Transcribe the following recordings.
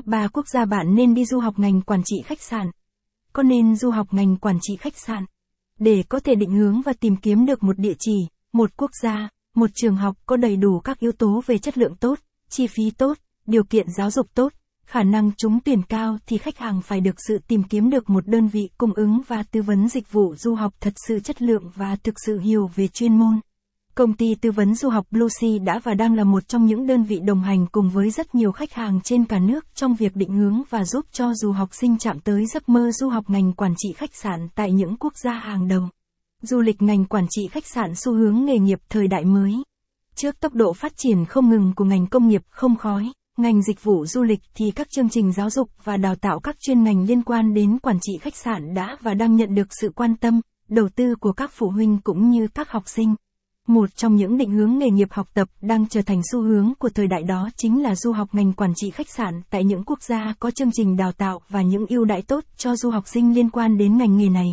Top 3 quốc gia bạn nên đi du học ngành quản trị khách sạn. Có nên du học ngành quản trị khách sạn? Để có thể định hướng và tìm kiếm được một địa chỉ, một quốc gia, một trường học có đầy đủ các yếu tố về chất lượng tốt, chi phí tốt, điều kiện giáo dục tốt, khả năng trúng tuyển cao thì khách hàng phải được sự tìm kiếm được một đơn vị cung ứng và tư vấn dịch vụ du học thật sự chất lượng và thực sự hiểu về chuyên môn. Công ty tư vấn du học Lucy đã và đang là một trong những đơn vị đồng hành cùng với rất nhiều khách hàng trên cả nước trong việc định hướng và giúp cho du học sinh chạm tới giấc mơ du học ngành quản trị khách sạn tại những quốc gia hàng đầu. Du lịch ngành quản trị khách sạn xu hướng nghề nghiệp thời đại mới. Trước tốc độ phát triển không ngừng của ngành công nghiệp không khói, ngành dịch vụ du lịch thì các chương trình giáo dục và đào tạo các chuyên ngành liên quan đến quản trị khách sạn đã và đang nhận được sự quan tâm, đầu tư của các phụ huynh cũng như các học sinh. Một trong những định hướng nghề nghiệp học tập đang trở thành xu hướng của thời đại đó chính là du học ngành quản trị khách sạn tại những quốc gia có chương trình đào tạo và những ưu đãi tốt cho du học sinh liên quan đến ngành nghề này.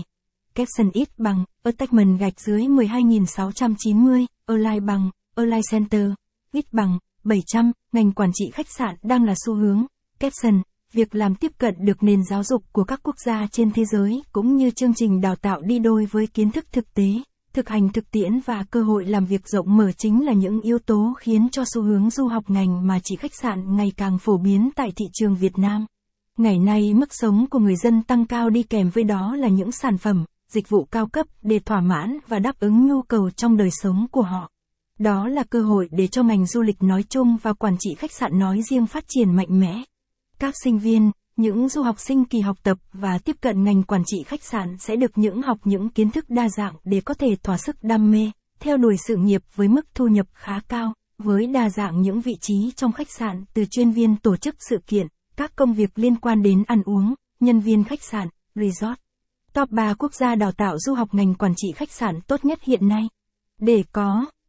Capson ít bằng, attachment gạch dưới 12690, Align bằng, Align Center, ít bằng, 700, ngành quản trị khách sạn đang là xu hướng. Capson, việc làm tiếp cận được nền giáo dục của các quốc gia trên thế giới cũng như chương trình đào tạo đi đôi với kiến thức thực tế, thực hành thực tiễn và cơ hội làm việc rộng mở chính là những yếu tố khiến cho xu hướng du học ngành mà chỉ khách sạn ngày càng phổ biến tại thị trường Việt Nam. Ngày nay mức sống của người dân tăng cao đi kèm với đó là những sản phẩm, dịch vụ cao cấp để thỏa mãn và đáp ứng nhu cầu trong đời sống của họ. Đó là cơ hội để cho ngành du lịch nói chung và quản trị khách sạn nói riêng phát triển mạnh mẽ. Các sinh viên, những du học sinh kỳ học tập và tiếp cận ngành quản trị khách sạn sẽ được những học những kiến thức đa dạng để có thể thỏa sức đam mê, theo đuổi sự nghiệp với mức thu nhập khá cao, với đa dạng những vị trí trong khách sạn từ chuyên viên tổ chức sự kiện, các công việc liên quan đến ăn uống, nhân viên khách sạn, resort. Top 3 quốc gia đào tạo du học ngành quản trị khách sạn tốt nhất hiện nay. Để có